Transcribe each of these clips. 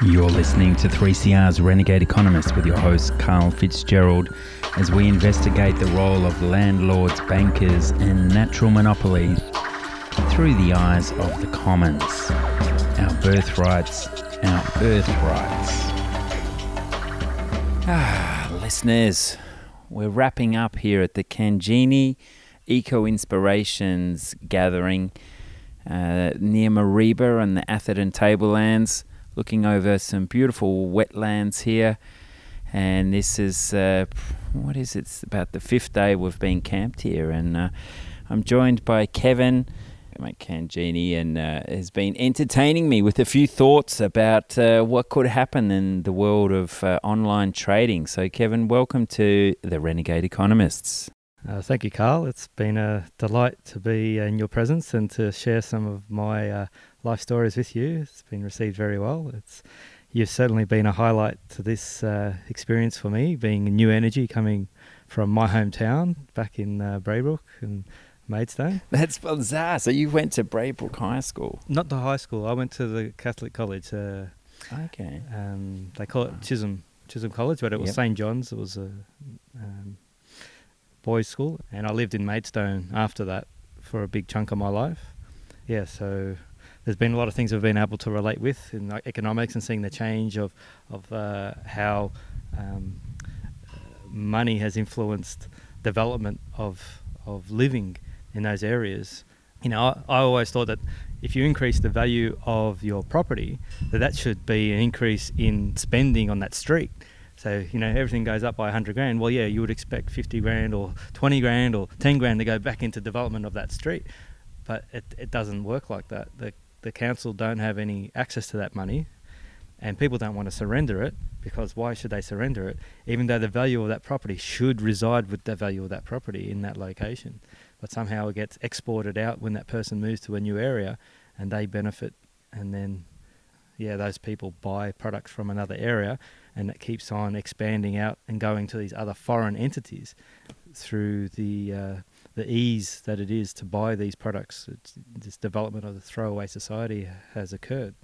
You're listening to 3CR's Renegade Economist with your host, Karl Fitzgerald, as we investigate the role of landlords, bankers, and natural monopoly through the eyes of the commons. Our birthrights, our birthrights. Ah, listeners, we're wrapping up here at the Kangini Eco Inspirations Gathering uh, near Mareeba and the Atherton Tablelands looking over some beautiful wetlands here. And this is, uh, what is it? It's about the fifth day we've been camped here. And uh, I'm joined by Kevin my Kangini and uh, has been entertaining me with a few thoughts about uh, what could happen in the world of uh, online trading. So, Kevin, welcome to the Renegade Economists. Uh, thank you, Karl. It's been a delight to be in your presence and to share some of my uh, life stories with you. It's been received very well. It's you've certainly been a highlight to this uh, experience for me, being a new energy coming from my hometown back in uh, Braybrook and Maidstone. That's bizarre. So you went to Braybrook High School? Not the high school. I went to the Catholic college. Uh, okay. Um, they call it Chisholm Chisholm College, but it was yep. St John's. It was a um, boys' school, and I lived in Maidstone after that for a big chunk of my life. Yeah, so there's been a lot of things I've been able to relate with in like economics and seeing the change of of uh, how um, money has influenced development of of living in those areas. You know, I, I, always thought that if you increase the value of your property, that that should be an increase in spending on that street. So you know everything goes up by 100 grand. Well, yeah, you would expect 50 grand or 20 grand or 10 grand to go back into development of that street, but it, it doesn't work like that. The the council don't have any access to that money, and people don't want to surrender it because why should they surrender it? Even though the value of that property should reside with the value of that property in that location, but somehow it gets exported out when that person moves to a new area, and they benefit, and then yeah, those people buy products from another area, and it keeps on expanding out and going to these other foreign entities through the uh, the ease that it is to buy these products. It's, this development of the throwaway society has occurred,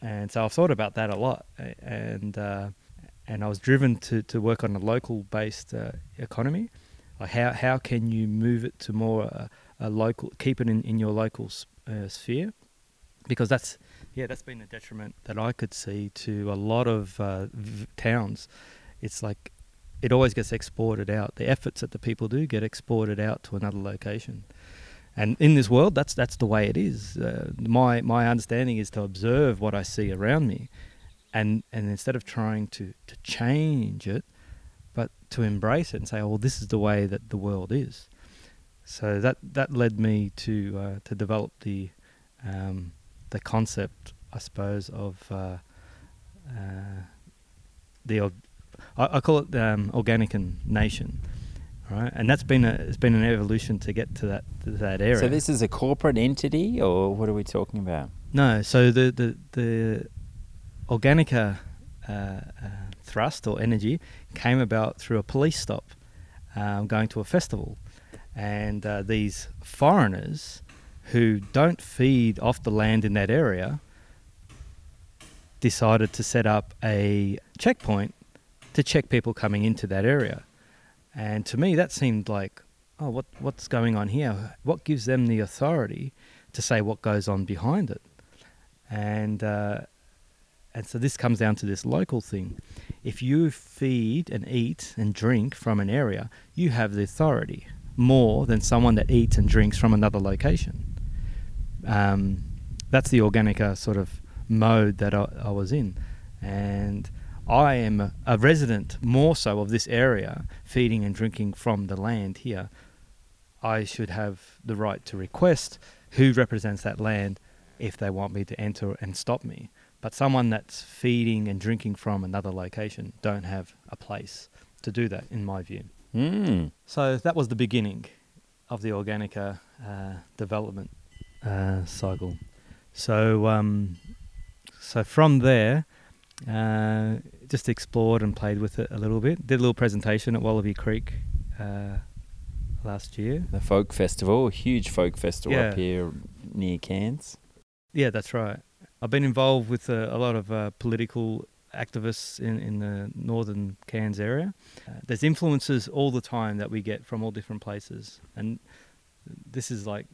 and so I've thought about that a lot, and uh, and I was driven to, to work on a local based uh, economy. Like how how can you move it to more uh, a local, keep it in, in your local uh, sphere, because that's yeah that's been a detriment that I could see to a lot of uh, v- towns. It's like it always gets exported out. The efforts that the people do get exported out to another location. And in this world, that's that's the way it is. Uh, my my understanding is to observe what I see around me, and and instead of trying to to change it, but to embrace it and say, "Oh, well, this is the way that the world is." So that that led me to uh, to develop the um, the concept, I suppose, of uh, uh the I, I call it um, Organica Nation, right? And that's been a it's been an evolution to get to that to that area. So this is a corporate entity, or what are we talking about? No, so the the the Organica uh, uh, thrust or energy came about through a police stop, um, going to a festival, and uh, these foreigners who don't feed off the land in that area decided to set up a checkpoint to check people coming into that area. And to me, that seemed like, oh, what what's going on here? What gives them the authority to say what goes on behind it? And uh, and so this comes down to this local thing. If you feed and eat and drink from an area, you have the authority more than someone that eats and drinks from another location. Um, that's the organica sort of mode that I, I was in, and I am a resident more so of this area, feeding and drinking from the land here. I should have the right to request who represents that land if they want me to enter and stop me. But someone that's feeding and drinking from another location don't have a place to do that, in my view. Mm. So that was the beginning of the Organica uh, development uh, cycle. So, um, so from there, uh, just explored and played with it a little bit. Did a little presentation at Wallaby Creek uh, last year. The folk festival, a huge folk festival yeah. up here near Cairns. Yeah, that's right. I've been involved with a, a lot of uh, political activists in, in the northern Cairns area. Uh, there's influences all the time that we get from all different places. And this is like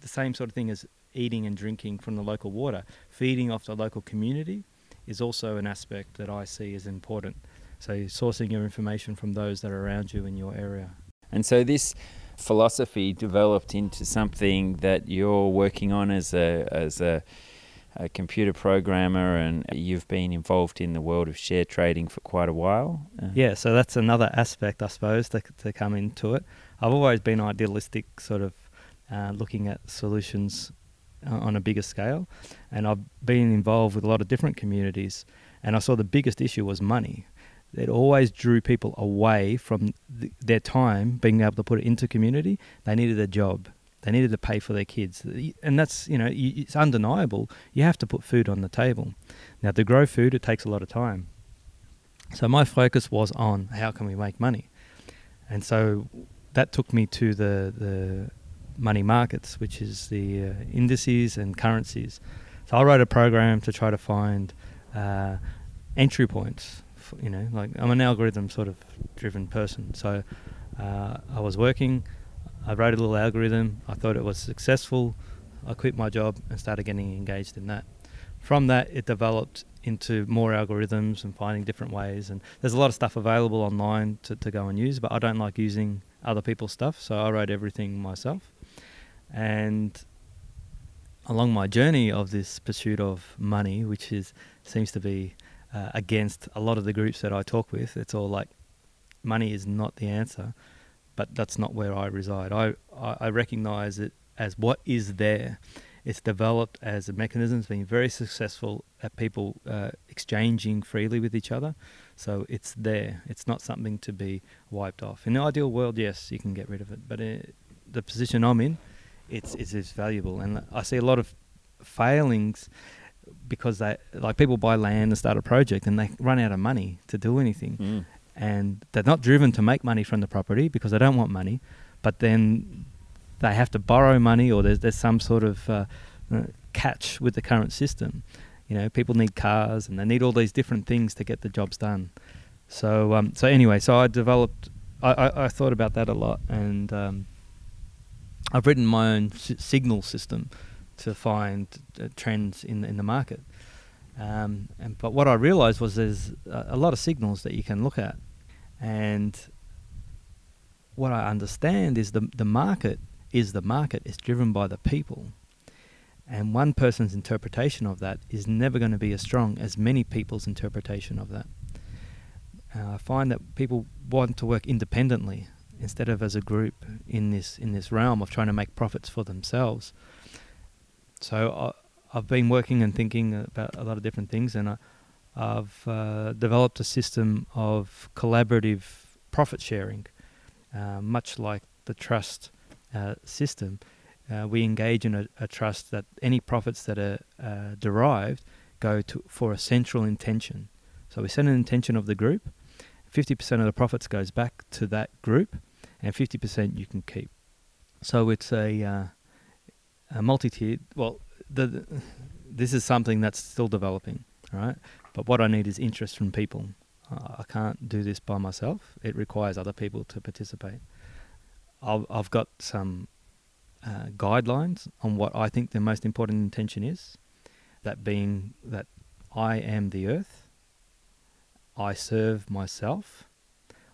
the same sort of thing as eating and drinking from the local water. Feeding off the local community is also an aspect that I see as important. So sourcing your information from those that are around you in your area. And so this philosophy developed into something that you're working on as a as a, a computer programmer, and you've been involved in the world of share trading for quite a while. Uh, yeah, so that's another aspect, I suppose, to, to come into it. I've always been idealistic, sort of uh, looking at solutions uh, on a bigger scale, and I've been involved with a lot of different communities, and I saw the biggest issue was money it always drew people away from th- their time being able to put it into community. They needed a job. They needed to pay for their kids, and that's you know it's undeniable. You have to put food on the table. Now to grow food, it takes a lot of time. So my focus was on how can we make money, and so that took me to the the money markets, which is the uh, indices and currencies. So I wrote a program to try to find uh, entry points you know, like I'm an algorithm sort of driven person. So uh, I was working, I wrote a little algorithm, I thought it was successful, I quit my job and started getting engaged in that. From that, it developed into more algorithms and finding different ways. And there's a lot of stuff available online to, to go and use, but I don't like using other people's stuff, so I wrote everything myself. And along my journey of this pursuit of money, which is seems to be uh, against a lot of the groups that I talk with. It's all like money is not the answer, but that's not where I reside. I, I, I recognize it as what is there. It's developed as a mechanism. It's been very successful at people uh, exchanging freely with each other. So it's there. It's not something to be wiped off. In the ideal world, yes, you can get rid of it. But in uh, the position I'm in, it's, it's, it's valuable. And I see a lot of failings because they like people buy land and start a project and they run out of money to do anything, mm. and they're not driven to make money from the property because they don't want money, but then they have to borrow money or there's there's some sort of uh, uh, catch with the current system. You know, people need cars and they need all these different things to get the jobs done. So um, so anyway, so I developed. I, I, I thought about that a lot, and um, I've written my own s- signal system to find uh, trends in in the market. Um, and but what I realized was there's a, a, lot of signals that you can look at, and what I understand is the the market is the market. It's driven by the people, and one person's interpretation of that is never going to be as strong as many people's interpretation of that. Uh, I find that people want to work independently instead of as a group in this in this realm of trying to make profits for themselves. So I, have been working and thinking about a lot of different things, and I, have uh, developed a system of collaborative profit sharing, uh, much like the trust uh, system. Uh, we engage in a, a, trust that any profits that are uh, derived go to for a central intention. So we set an intention of the group. Fifty percent of the profits goes back to that group, and fifty percent you can keep. So it's a uh, a multi-tiered. Well, the, this is something that's still developing, right? But what I need is interest from people. Uh, I can't do this by myself. It requires other people to participate. I've, I've got some uh, guidelines on what I think the most important intention is. That being that I am the earth. I serve myself.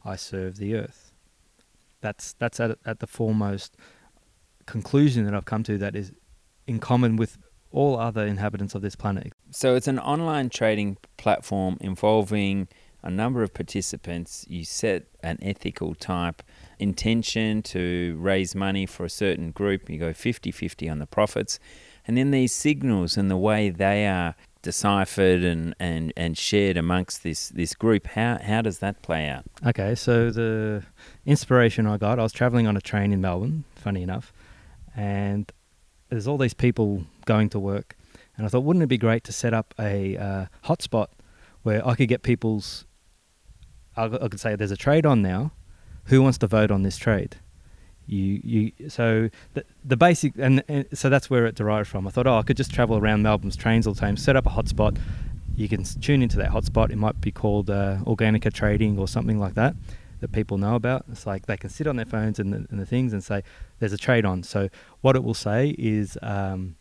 I serve the earth. That's that's at at the foremost conclusion that I've come to that is in common with all other inhabitants of this planet. So it's an online trading platform involving a number of participants. You set an ethical type intention to raise money for a certain group. You go 50 50 on the profits. And then these signals and the way they are deciphered and, and, and shared amongst this, this group, how, how does that play out? Okay, so the inspiration I got, I was traveling on a train in Melbourne, funny enough, and there's all these people going to work, and I thought, wouldn't it be great to set up a uh, hotspot where I could get people's, I could say, there's a trade on now, who wants to vote on this trade? You you so the the basic and, and so that's where it derived from. I thought, oh, I could just travel around Melbourne's trains all the time, set up a hotspot. You can tune into that hotspot. It might be called uh, Organica Trading or something like that that people know about. It's like they can sit on their phones and the, and the things and say, "There's a trade on." So what it will say is, um,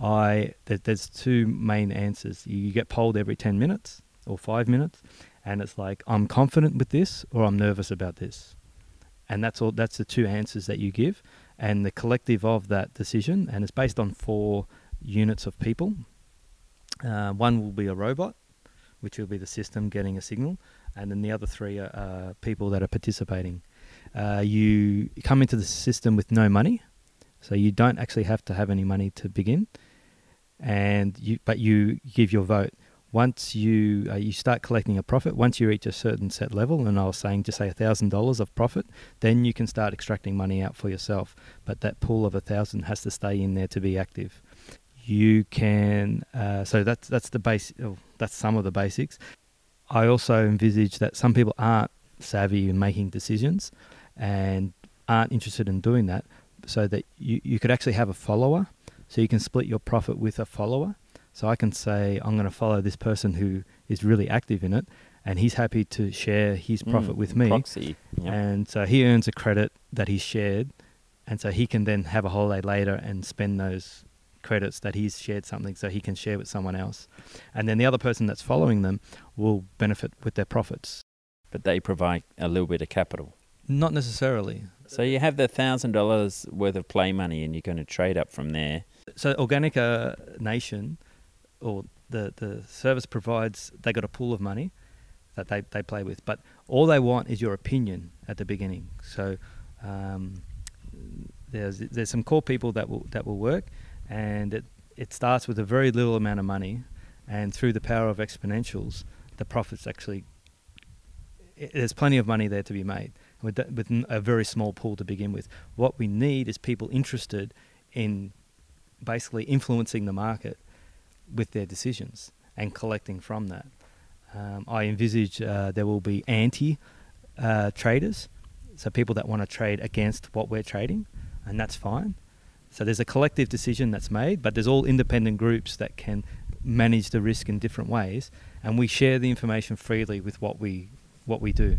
"I." There, there's two main answers. You get polled every ten minutes or five minutes, and it's like, "I'm confident with this" or "I'm nervous about this," and that's all. That's the two answers that you give, and the collective of that decision, and it's based on four units of people. Uh, one will be a robot, which will be the system getting a signal and then the other three are, uh, people that are participating. Uh, you come into the system with no money, so you don't actually have to have any money to begin, and you but you give your vote. Once you uh, you start collecting a profit, once you reach a certain set level, and I was saying to say thousand dollars of profit, then you can start extracting money out for yourself. But that pool of a thousand has to stay in there to be active you can uh, so that's that's the base oh, that's some of the basics I also envisage that some people aren't savvy in making decisions and aren't interested in doing that, so that you, you could actually have a follower. So you can split your profit with a follower. So I can say, I'm going to follow this person who is really active in it, and he's happy to share his mm, profit mm, with me. Proxy. Yep. And so he earns a credit that he's shared, and so he can then have a holiday later and spend those credits that he's shared something so he can share with someone else. And then the other person that's following them will benefit with their profits. But they provide a little bit of capital. Not necessarily. So you have the thousand dollars worth of play money, and you're going to trade up from there. So Organica Nation, or the the service provides, they got a pool of money that they, they play with, but all they want is your opinion at the beginning. So um, there's there's some core people that will that will work, and it, it starts with a very little amount of money, and through the power of exponentials, the profits actually it, there's plenty of money there to be made with with a very small pool to begin with. What we need is people interested in basically influencing the market with their decisions and collecting from that. Um, I envisage uh, there will be anti uh, traders, so people that want to trade against what we're trading, and that's fine. So there's a collective decision that's made, but there's all independent groups that can manage the risk in different ways, and we share the information freely with what we what we do.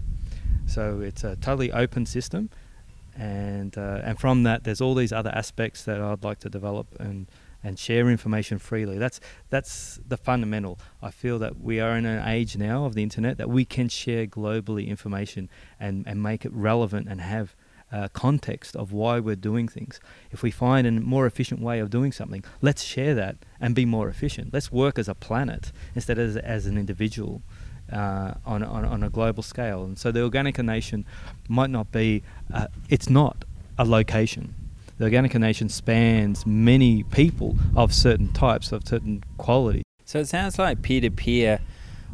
So it's a totally open system, and uh, and from that, there's all these other aspects that I'd like to develop and and share information freely. That's that's the fundamental. I feel that we are in an age now of the internet that we can share globally information and and make it relevant and have uh, context of why we're doing things. If we find a more efficient way of doing something, let's share that and be more efficient. Let's work as a planet instead of as, as an individual. Uh, on, on, on a global scale, and so the Organica Nation might not be, uh, it's not a location. The Organica Nation spans many people of certain types, of certain quality. So it sounds like peer to peer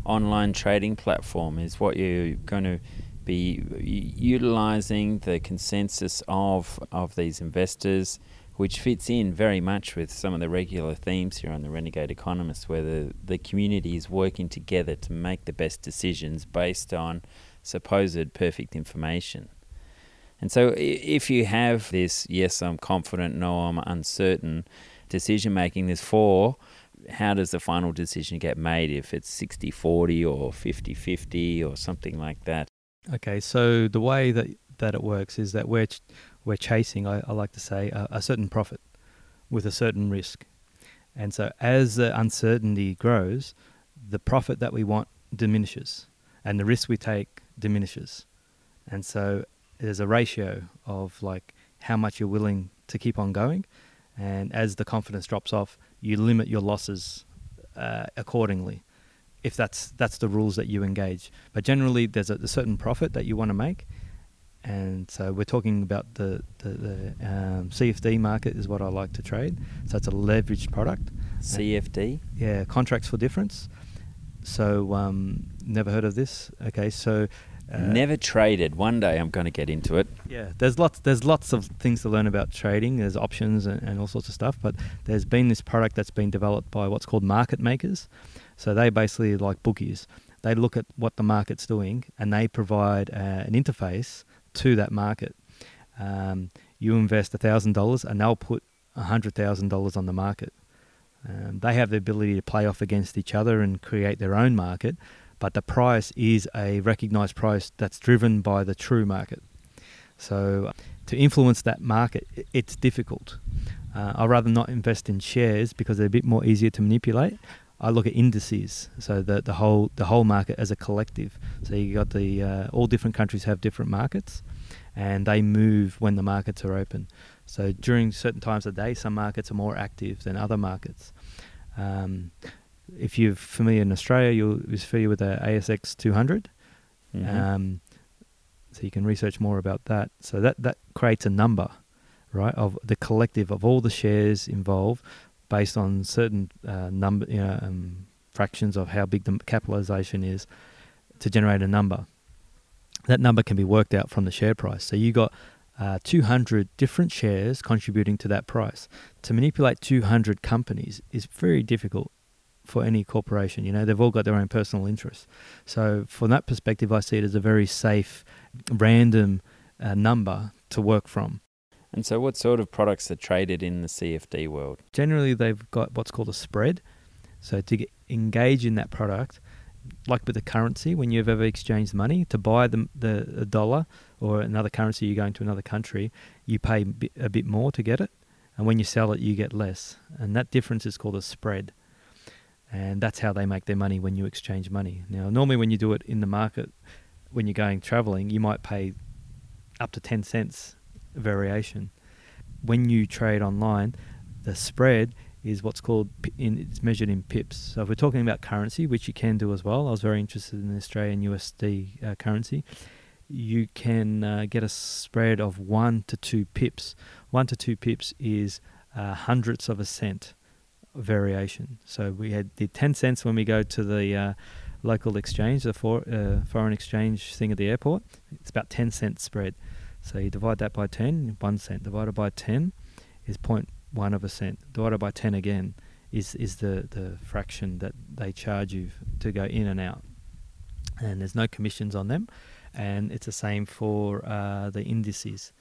online trading platform is what you're going to be utilizing the consensus of of these investors, which fits in very much with some of the regular themes here on the Renegade Economist, where the, the community is working together to make the best decisions based on supposed perfect information. And so, if you have this, yes, I'm confident, no, I'm uncertain decision making, there's four. How does the final decision get made if it's 60 40 or 50 50 or something like that? Okay, so the way that that it works is that we're ch- we're chasing, I, I, like to say, a, a, certain profit with a certain risk, and so as the uncertainty grows, the profit that we want diminishes, and the risk we take diminishes, and so there's a ratio of like how much you're willing to keep on going, and as the confidence drops off, you limit your losses uh, accordingly if that's that's the rules that you engage. But generally, there's a, a certain profit that you want to make, and so we're talking about the the, the um, CFD market is what I like to trade. So it's a leveraged product. CFD. Uh, yeah, contracts for difference. So um, never heard of this. Okay, so. Uh, Never traded. One day I'm going to get into it. Yeah, there's lots. There's lots of things to learn about trading. There's options and, and all sorts of stuff. But there's been this product that's been developed by what's called market makers, so they basically like bookies. They look at what the market's doing and they provide uh, an interface to that market. Um, you invest $1,000 and they'll put $100,000 on the market. Um, they have the ability to play off against each other and create their own market, but the price is a recognized price that's driven by the true market. So, to influence that market, it's difficult. Uh, I'd rather not invest in shares because they're a bit more easier to manipulate. I look at indices, so the the whole the whole market as a collective. So you got the uh, all different countries have different markets, and they move when the markets are open. So during certain times of day, some markets are more active than other markets. Um, if you're familiar in Australia, you'll be familiar with the ASX 200. Mm-hmm. Um, so you can research more about that. So that that creates a number, right, of the collective of all the shares involved, based on certain uh, number, you know, um, fractions of how big the capitalization is, to generate a number. That number can be worked out from the share price. So you got uh, 200 different shares contributing to that price. To manipulate 200 companies is very difficult for any corporation. You know, they've all got their own personal interests. So, from that perspective, I see it as a very safe, random uh, number to work from. And so, what sort of products are traded in the CFD world? Generally, they've got what's called a spread. So, to get, engage in that product, like with the currency, when you've ever exchanged money to buy the, the, the dollar or another currency, you're going to another country, you pay a bit more to get it, and when you sell it, you get less, and that difference is called a spread, and that's how they make their money when you exchange money. Now, normally when you do it in the market, when you're going traveling, you might pay up to ten cents variation. When you trade online, the spread is what's called in, it's measured in pips. So if we're talking about currency, which you can do as well, I was very interested in the Australian USD uh, currency. You can uh, get a spread of one to two pips. One to two pips is uh, hundredths of a cent variation. So we had the ten cents when we go to the uh, local exchange, the for, uh, foreign exchange thing at the airport. It's about ten cent spread. So you divide that by 10, 1 cent divided by 10 is point one of a cent divided by 10 again is is the the fraction that they charge you to go in and out and there's no commissions on them and it's the same for uh, the indices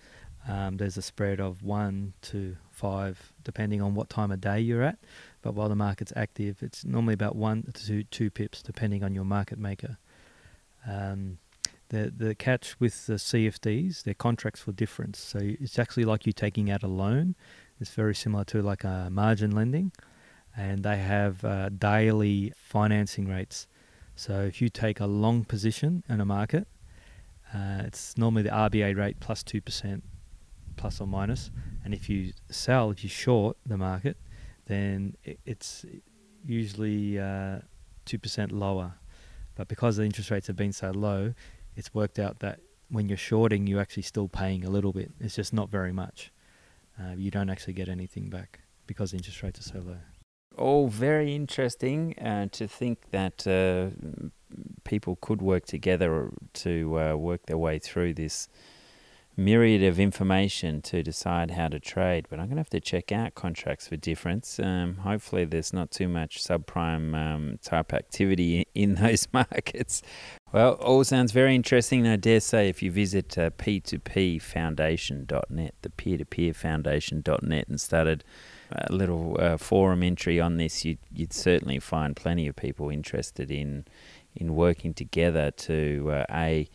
um, there's a spread of 1 to 5 depending on what time of day you're at. But while the market's active it's normally about 1 to 2 pips depending on your market maker. Um, the the catch with the CFDs, their contracts for difference. So it's actually like you taking out a loan. It's very similar to like a margin lending, and they have uh, daily financing rates. So if you take a long position in a market, uh, it's normally the RBA rate plus two percent, plus or minus. And if you sell, if you short the market, then it's usually uh, two percent lower. But because the interest rates have been so low, it's worked out that when you're shorting, you're actually still paying a little bit. It's just not very much uh, you don't actually get anything back because interest rates are so low. Oh, very interesting uh, to think that uh, people could work together to uh, work their way through this myriad of information to decide how to trade. But I'm going to have to check out contracts for difference. Um, hopefully, there's not too much subprime um, type activity in those markets. Well, all sounds very interesting. I dare say if you visit uh, p2pfoundation.net, the peer-to-peer foundation.net, and started a little uh, forum entry on this, you'd, you'd certainly find plenty of people interested in in working together to uh, a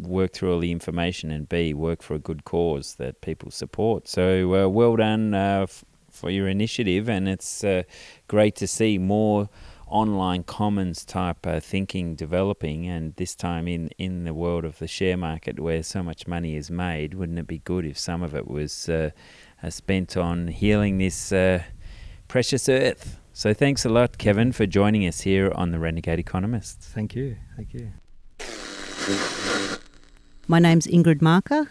work through all the information and b work for a good cause that people support. So uh, well done uh, f- for your initiative, and it's uh, great to see more online commons type uh, thinking developing and this time in in the world of the share market where so much money is made. Wouldn't it be good if some of it was uh, uh, spent on healing this precious earth? So thanks a lot kevin for joining us here on the renegade economist. Thank you. Thank you my name's ingrid marker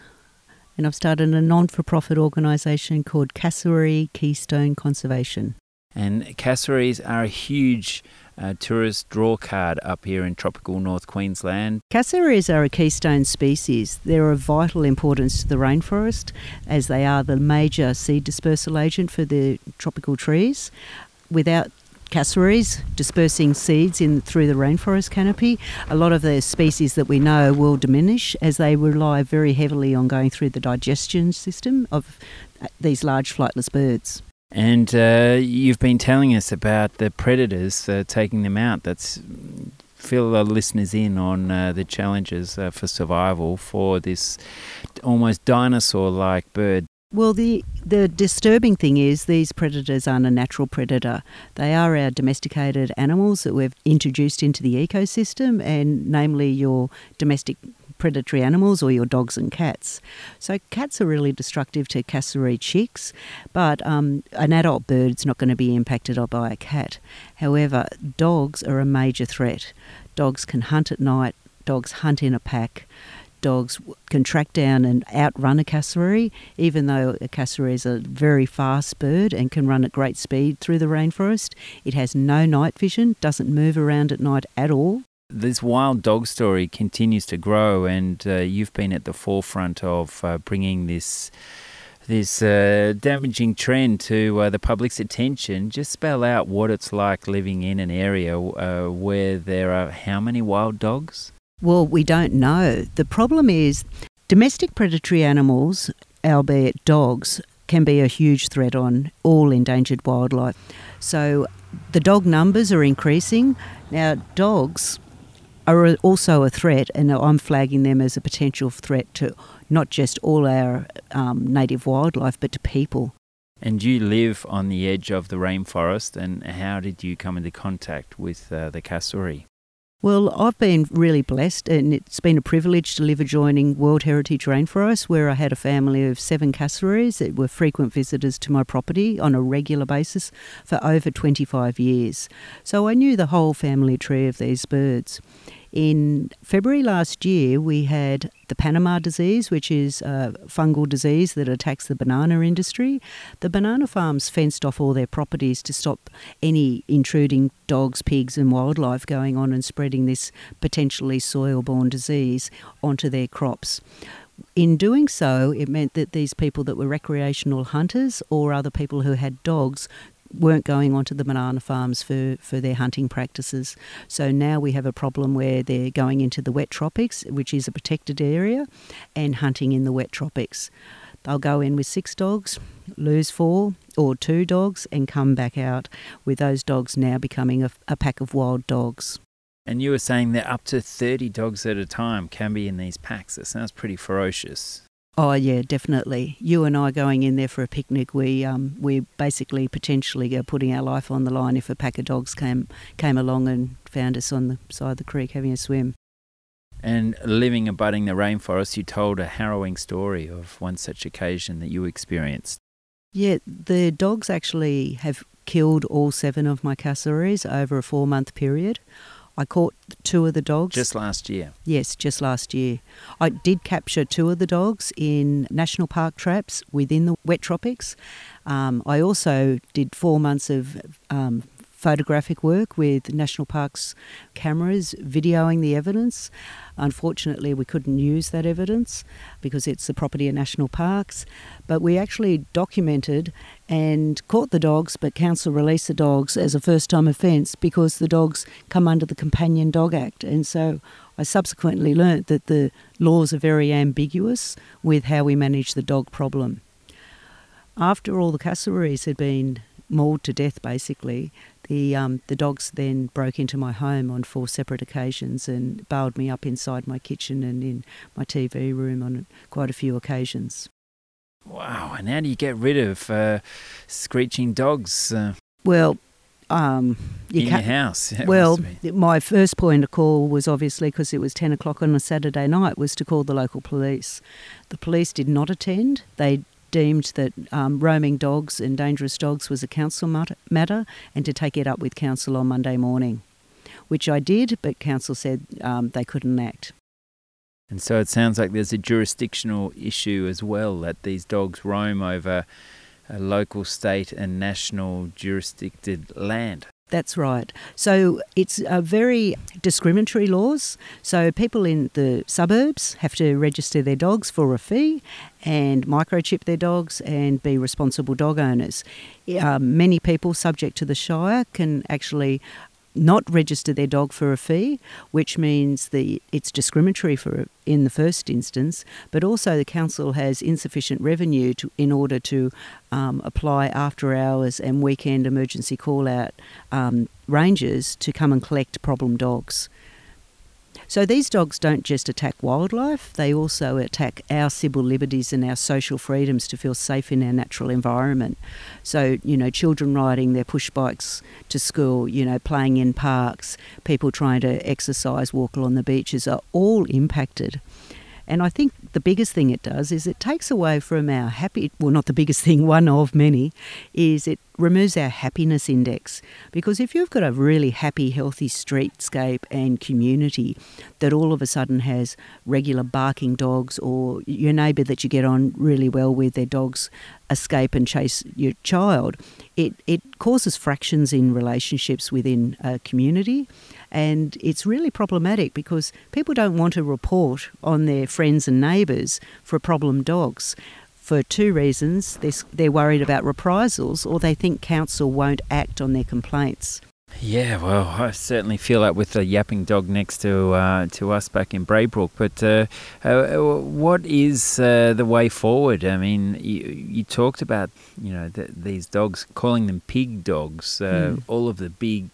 and I've started a non for profit organisation called Cassowary Keystone Conservation. And cassowaries are a huge uh, tourist draw card up here in tropical North Queensland. Cassowaries are a keystone species. They're of vital importance to the rainforest as they are the major seed dispersal agent for the tropical trees. Without cassowaries dispersing seeds in through the rainforest canopy. A lot of the species that we know will diminish as they rely very heavily on going through the digestion system of uh, these large flightless birds. And uh, you've been telling us about the predators uh, taking them out. That's fill the listeners in on uh, the challenges uh, for survival for this almost dinosaur-like bird. Well, the the disturbing thing is these predators aren't a natural predator. They are our domesticated animals that we've introduced into the ecosystem, and namely your domestic predatory animals or your dogs and cats. So cats are really destructive to cassowary chicks, but um, an adult bird's not going to be impacted by a cat. However, dogs are a major threat. Dogs can hunt at night. Dogs hunt in a pack. Dogs can track down and outrun a cassowary, even though a cassowary is a very fast bird and can run at great speed through the rainforest. It has no night vision, doesn't move around at night at all, this wild dog story continues to grow, and uh, you've been at the forefront of uh, bringing this this uh, damaging trend to uh, the public's attention. Just spell out what it's like living in an area uh, where there are how many wild dogs? Well, we don't know. The problem is domestic predatory animals, albeit dogs, can be a huge threat on all endangered wildlife. So the dog numbers are increasing. Now, dogs are also a threat, and I'm flagging them as a potential threat to not just all our um, native wildlife, but to people. And you live on the edge of the rainforest, and how did you come into contact with uh, the cassowary? Well, I've been really blessed, and it's been a privilege to live adjoining World Heritage Rainforest, where I had a family of seven cassowaries that were frequent visitors to my property on a regular basis for over 25 years. So I knew the whole family tree of these birds. In February last year, we had the Panama disease, which is a fungal disease that attacks the banana industry. The banana farms fenced off all their properties to stop any intruding dogs, pigs, and wildlife going on and spreading this potentially soil borne disease onto their crops. In doing so, it meant that these people that were recreational hunters or other people who had dogs weren't going onto the banana farms for, for their hunting practices. So now we have a problem where they're going into the wet tropics, which is a protected area, and hunting in the wet tropics. They'll go in with six dogs, lose four or two dogs, and come back out with those dogs now becoming a, a pack of wild dogs. And you were saying that up to 30 dogs at a time can be in these packs. It sounds pretty ferocious. Oh yeah, definitely. You and I going in there for a picnic, we um, we basically potentially are putting our life on the line if a pack of dogs came came along and found us on the side of the creek having a swim. And living abutting the rainforest, you told a harrowing story of one such occasion that you experienced. Yeah, the dogs actually have killed all seven of my cassowaries over a four month period. I caught two of the dogs. Just last year? Yes, just last year. I did capture two of the dogs in national park traps within the wet tropics. Um, I also did four months of um, photographic work with National Parks cameras videoing the evidence. Unfortunately, we couldn't use that evidence because it's the property of national parks, but we actually documented and caught the dogs, but council released the dogs as a first time offence because the dogs come under the Companion Dog Act. And so I subsequently learnt that the laws are very ambiguous with how we manage the dog problem. After all the cassowaries had been mauled to death, basically, the um, the dogs then broke into my home on four separate occasions and bailed me up inside my kitchen and in my TV room on quite a few occasions. Wow! And how do you get rid of uh, screeching dogs? Uh, well, um, you in your house. well, my first point of call was obviously because it was ten o'clock on a Saturday night was to call the local police. The police did not attend. They deemed that um, roaming dogs and dangerous dogs was a council matter and to take it up with council on Monday morning, which I did, but council said um, they couldn't act. And so it sounds like there's a jurisdictional issue as well that these dogs roam over local, state, and national jurisdicted land. That's right. So it's a very discriminatory laws. So people in the suburbs have to register their dogs for a fee and microchip their dogs and be responsible dog owners. Uh, many people subject to the Shire can actually not register their dog for a fee, which means the it's discriminatory for in the first instance, but also the council has insufficient revenue to, in order to um, apply after hours and weekend emergency call out um, rangers to come and collect problem dogs. So these dogs don't just attack wildlife, they also attack our civil liberties and our social freedoms to feel safe in our natural environment. So, you know, children riding their push bikes to school, you know, playing in parks, people trying to exercise, walk along the beaches are all impacted. And I think the biggest thing it does is it takes away from our happy, well, not the biggest thing, one of many, is it removes our happiness index. Because if you've got a really happy, healthy streetscape and community that all of a sudden has regular barking dogs or your neighbour that you get on really well with, their dogs escape and chase your child, it, it causes fractions in relationships within a community. And it's really problematic because people don't want to report on their friends and neighbours for problem dogs for two reasons. They're, worried about reprisals or they think council won't act on their complaints. Yeah, well, I certainly feel that with the yapping dog next to uh, to us back in Braybrook. But uh, uh, what is uh, the way forward? I mean, you, you talked about you know the, these dogs, calling them pig dogs. Mm. All of the big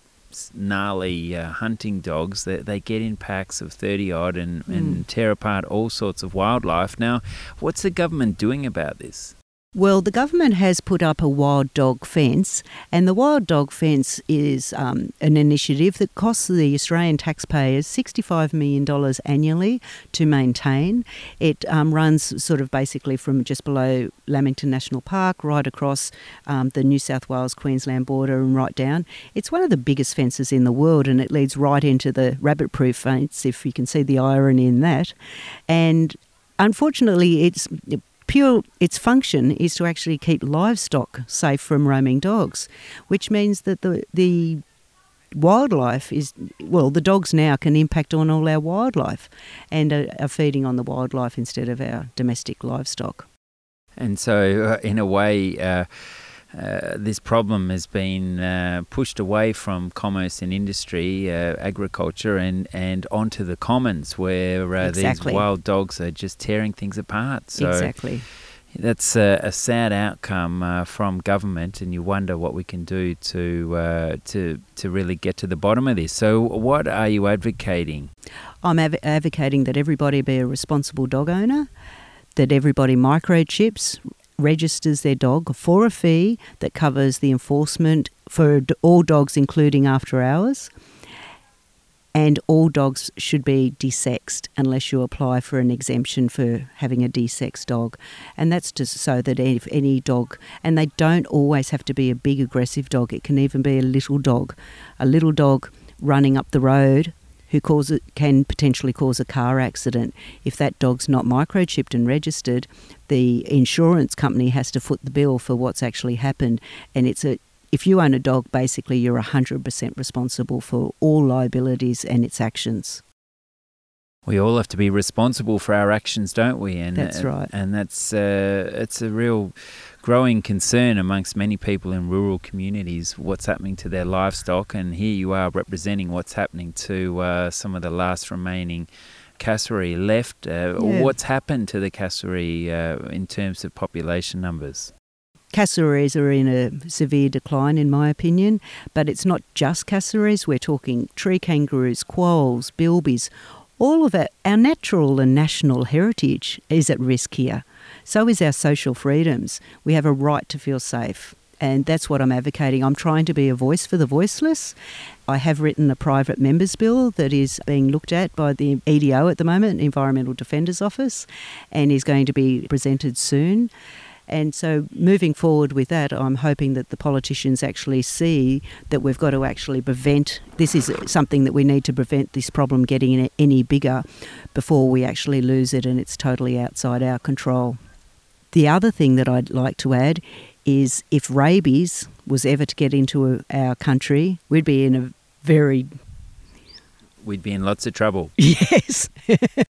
gnarly uh, hunting dogs that they, get in packs of 30 odd and, mm. and tear apart all sorts of wildlife. Now, what's the government doing about this? Well, the government has put up a wild dog fence, and the wild dog fence is um, an initiative that costs the Australian taxpayers $65 million annually to maintain. It um, runs sort of basically from just below Lamington National Park right across um, the New South Wales Queensland border and right down. It's one of the biggest fences in the world, and it leads right into the rabbit proof fence, if you can see the irony in that. And unfortunately, it's pure its function is to actually keep livestock safe from roaming dogs, which means that the the wildlife is well the dogs now can impact on all our wildlife and are, are feeding on the wildlife instead of our domestic livestock. And so, uh, in a way. Uh, uh, this problem has been uh, pushed away from commerce and industry, uh, agriculture, and, and onto the commons where uh, exactly. these wild dogs are just tearing things apart. So exactly. That's a, a sad outcome uh, from government, and you wonder what we can do to to to really get to the bottom of this. So, what are you advocating? I'm av- advocating that everybody be a responsible dog owner, that everybody microchips, registers their dog for a fee that covers the enforcement for all dogs, including after hours. And all dogs should be desexed unless you apply for an exemption for having a desexed dog. And that's just so that if any dog, and they don't always have to be a big aggressive dog, it can even be a little dog. A little dog running up the road who cause it, can potentially cause a car accident. If that dog's not microchipped and registered, the insurance company has to foot the bill for what's actually happened. And it's a if you own a dog, basically you're 100% responsible for all liabilities and its actions. We all have to be responsible for our actions, don't we? And that's right. And that's uh, it's a real growing concern amongst many people in rural communities what's happening to their livestock. And here you are representing what's happening to uh, some of the last remaining cassowary left. Uh, yeah. What's happened to the cassowary uh, in terms of population numbers? Cassowaries are in a severe decline, in my opinion, but it's not just cassowaries. We're talking tree kangaroos, quolls, bilbies. All of it, our natural and national heritage is at risk here. So is our social freedoms. We have a right to feel safe. And that's what I'm advocating. I'm trying to be a voice for the voiceless. I have written a private members bill that is being looked at by the EDO at the moment, Environmental Defenders Office, and is going to be presented soon. And so, moving forward with that, I'm hoping that the politicians actually see that we've got to actually prevent this is something that we need to prevent this problem getting any bigger before we actually lose it and it's totally outside our control. The other thing that I'd like to add is if rabies was ever to get into our country, we'd be in a very We'd be in lots of trouble. yes.